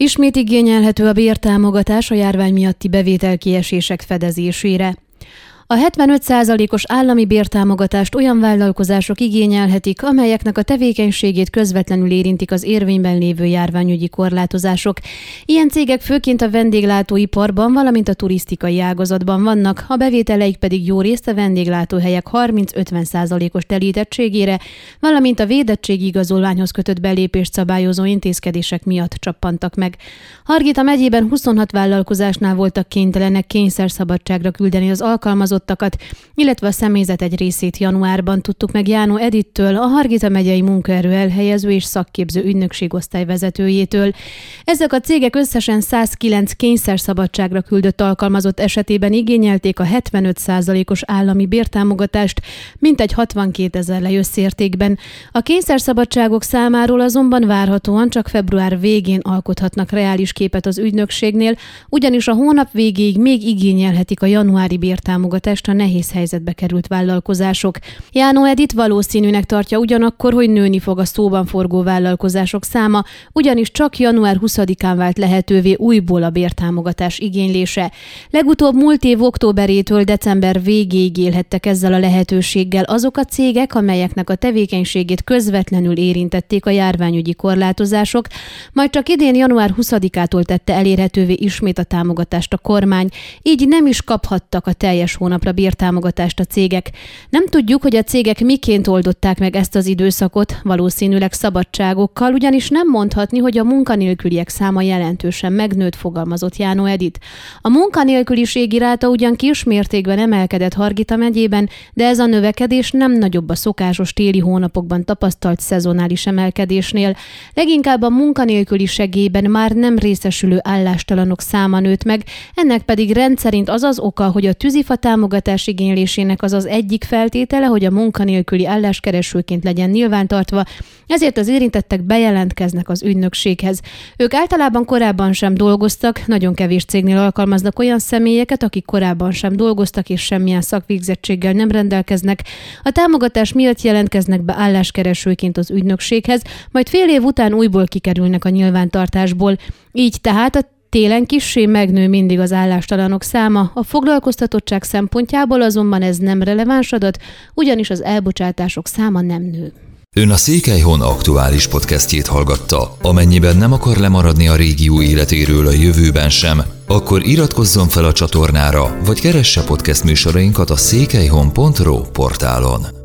Ismét igényelhető a bértámogatás a járvány miatti bevételkiesések fedezésére. A 75%-os állami bértámogatást olyan vállalkozások igényelhetik, amelyeknek a tevékenységét közvetlenül érintik az érvényben lévő járványügyi korlátozások. Ilyen cégek főként a vendéglátóiparban, valamint a turisztikai ágazatban vannak, a bevételeik pedig jó részt a vendéglátóhelyek 30-50%-os telítettségére, valamint a védettségi igazolványhoz kötött belépést szabályozó intézkedések miatt csappantak meg. Hargita megyében 26 vállalkozásnál voltak kénytelenek kényszerszabadságra küldeni az alkalmazott alkalmazottakat, illetve a személyzet egy részét januárban tudtuk meg Jánó Edittől, a Hargita megyei munkaerő elhelyező és szakképző ügynökség osztályvezetőjétől. Ezek a cégek összesen 109 kényszerszabadságra küldött alkalmazott esetében igényelték a 75%-os állami bértámogatást, mintegy 62 ezer lejösszértékben. A kényszerszabadságok számáról azonban várhatóan csak február végén alkothatnak reális képet az ügynökségnél, ugyanis a hónap végéig még igényelhetik a januári bértámogatást támogatást a nehéz helyzetbe került vállalkozások. Jánó Edit valószínűnek tartja ugyanakkor, hogy nőni fog a szóban forgó vállalkozások száma, ugyanis csak január 20-án vált lehetővé újból a bértámogatás igénylése. Legutóbb múlt év októberétől december végéig élhettek ezzel a lehetőséggel azok a cégek, amelyeknek a tevékenységét közvetlenül érintették a járványügyi korlátozások, majd csak idén január 20-ától tette elérhetővé ismét a támogatást a kormány, így nem is kaphattak a teljes hónap hónapra bírtámogatást a cégek. Nem tudjuk, hogy a cégek miként oldották meg ezt az időszakot, valószínűleg szabadságokkal, ugyanis nem mondhatni, hogy a munkanélküliek száma jelentősen megnőtt, fogalmazott Jánó Edit. A munkanélküliségi ráta ugyan kis mértékben emelkedett Hargita megyében, de ez a növekedés nem nagyobb a szokásos téli hónapokban tapasztalt szezonális emelkedésnél. Leginkább a munkanélküli segélyben már nem részesülő állástalanok száma nőtt meg, ennek pedig rendszerint az az oka, hogy a tűzifa támogatás igénylésének az az egyik feltétele, hogy a munkanélküli álláskeresőként legyen nyilvántartva, ezért az érintettek bejelentkeznek az ügynökséghez. Ők általában korábban sem dolgoztak, nagyon kevés cégnél alkalmaznak olyan személyeket, akik korábban sem dolgoztak és semmilyen szakvégzettséggel nem rendelkeznek. A támogatás miatt jelentkeznek be álláskeresőként az ügynökséghez, majd fél év után újból kikerülnek a nyilvántartásból. Így tehát a Télen kissé megnő mindig az állástalanok száma, a foglalkoztatottság szempontjából azonban ez nem releváns adat, ugyanis az elbocsátások száma nem nő. Ön a Székelyhon aktuális podcastjét hallgatta. Amennyiben nem akar lemaradni a régió életéről a jövőben sem, akkor iratkozzon fel a csatornára, vagy keresse podcast műsorainkat a székelyhon.pro portálon.